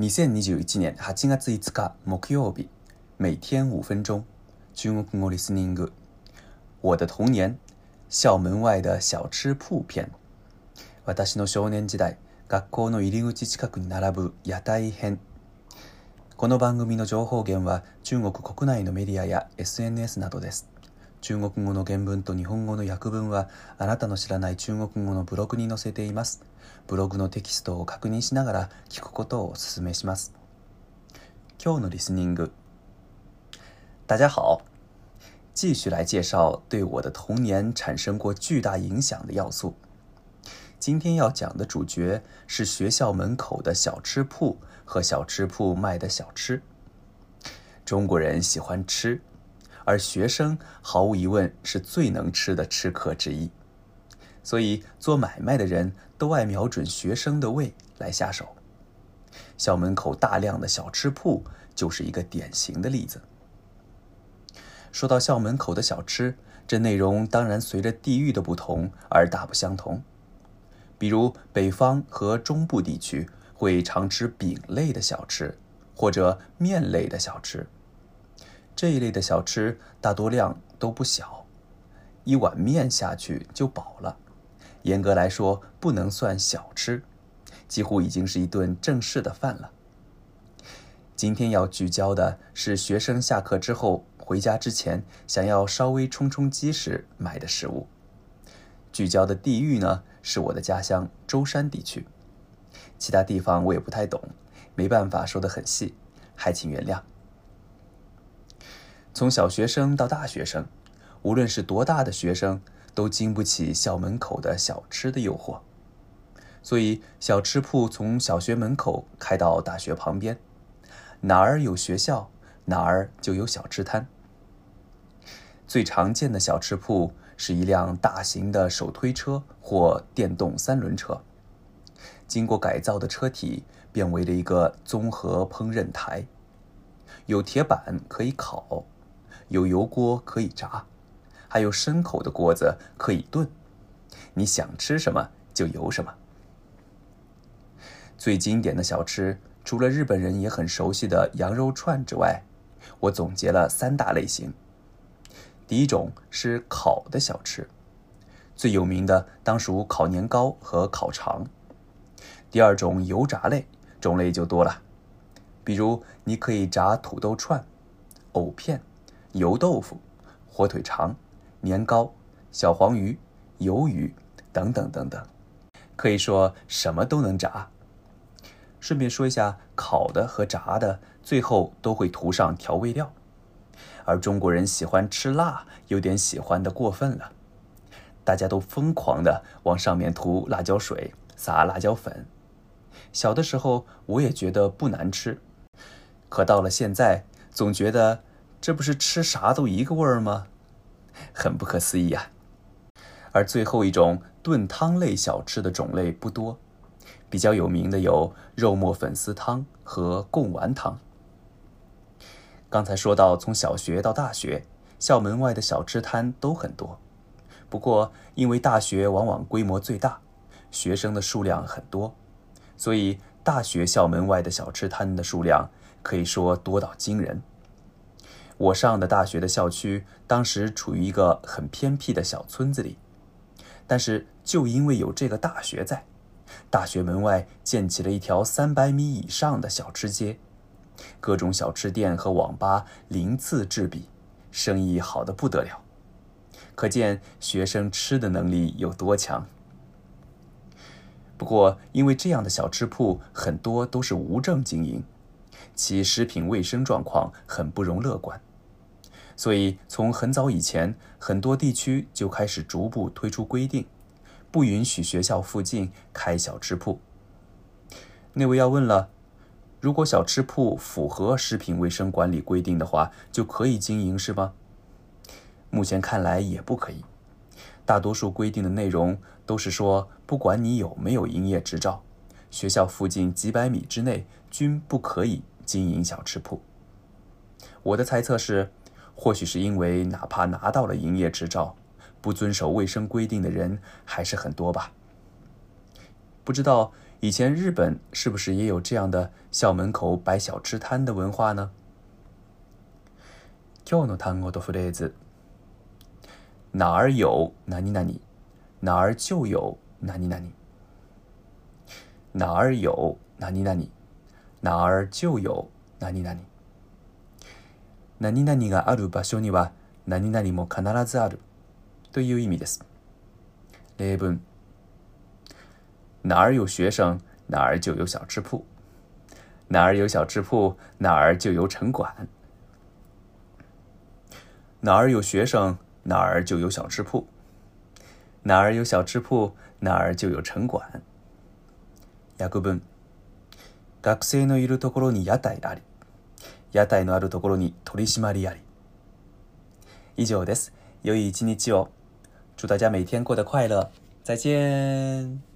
2021年8月5日木曜日每天5分钟中国語リスニング我的童年校門外的小吃铺片私の少年時代学校の入り口近くに並ぶ屋台編この番組の情報源は中国国内のメディアや SNS などです中国語の原文と日本語の訳文はあなたの知らない中国語のブログに載せています。ブログのテキストを確認しながら聞くことをお勧めします。今日のリスニング。大家好。继续来介绍对我的童年产生过巨大影响的要素。今天要讲的主角是学校门口的小吃铺和小吃铺卖的小吃。中国人喜欢吃，而学生毫无疑问是最能吃的吃客之一，所以做买卖的人都爱瞄准学生的胃来下手。校门口大量的小吃铺就是一个典型的例子。说到校门口的小吃，这内容当然随着地域的不同而大不相同。比如北方和中部地区会常吃饼类的小吃，或者面类的小吃。这一类的小吃大多量都不小，一碗面下去就饱了。严格来说不能算小吃，几乎已经是一顿正式的饭了。今天要聚焦的是学生下课之后回家之前想要稍微充充饥时买的食物。聚焦的地域呢是我的家乡舟山地区，其他地方我也不太懂，没办法说得很细，还请原谅。从小学生到大学生，无论是多大的学生，都经不起校门口的小吃的诱惑。所以，小吃铺从小学门口开到大学旁边，哪儿有学校，哪儿就有小吃摊。最常见的小吃铺是一辆大型的手推车或电动三轮车，经过改造的车体变为了一个综合烹饪台，有铁板可以烤。有油锅可以炸，还有深口的锅子可以炖，你想吃什么就有什么。最经典的小吃，除了日本人也很熟悉的羊肉串之外，我总结了三大类型。第一种是烤的小吃，最有名的当属烤年糕和烤肠。第二种油炸类，种类就多了，比如你可以炸土豆串、藕片。油豆腐、火腿肠、年糕、小黄鱼、鱿鱼等等等等，可以说什么都能炸。顺便说一下，烤的和炸的最后都会涂上调味料，而中国人喜欢吃辣，有点喜欢的过分了，大家都疯狂的往上面涂辣椒水、撒辣椒粉。小的时候我也觉得不难吃，可到了现在总觉得。这不是吃啥都一个味儿吗？很不可思议啊！而最后一种炖汤类小吃的种类不多，比较有名的有肉末粉丝汤和贡丸汤。刚才说到，从小学到大学，校门外的小吃摊都很多。不过，因为大学往往规模最大，学生的数量很多，所以大学校门外的小吃摊的数量可以说多到惊人。我上的大学的校区当时处于一个很偏僻的小村子里，但是就因为有这个大学在，大学门外建起了一条三百米以上的小吃街，各种小吃店和网吧鳞次栉比，生意好的不得了，可见学生吃的能力有多强。不过，因为这样的小吃铺很多都是无证经营，其食品卫生状况很不容乐观。所以，从很早以前，很多地区就开始逐步推出规定，不允许学校附近开小吃铺。那位要问了：如果小吃铺符合食品卫生管理规定的话，就可以经营，是吗？目前看来也不可以。大多数规定的内容都是说，不管你有没有营业执照，学校附近几百米之内均不可以经营小吃铺。我的猜测是。或许是因为，哪怕拿到了营业执照，不遵守卫生规定的人还是很多吧。不知道以前日本是不是也有这样的校门口摆小吃摊的文化呢？哪儿有哪里哪里，哪儿就有哪里哪里，哪儿有哪里哪里，哪儿就有哪里哪里。何々がある場所には何々も必ずあるという意味です。例文哪儿有学生哪儿就有小吃铺哪儿有小吃铺哪儿就有城管哪儿有学生哪儿就有小吃铺哪儿有小吃铺哪儿就有城管訳文学生のいるところに屋台あり屋台のあるところに取り締まりあり。以上です。良い一日を。祝大家每天过得快乐。再见。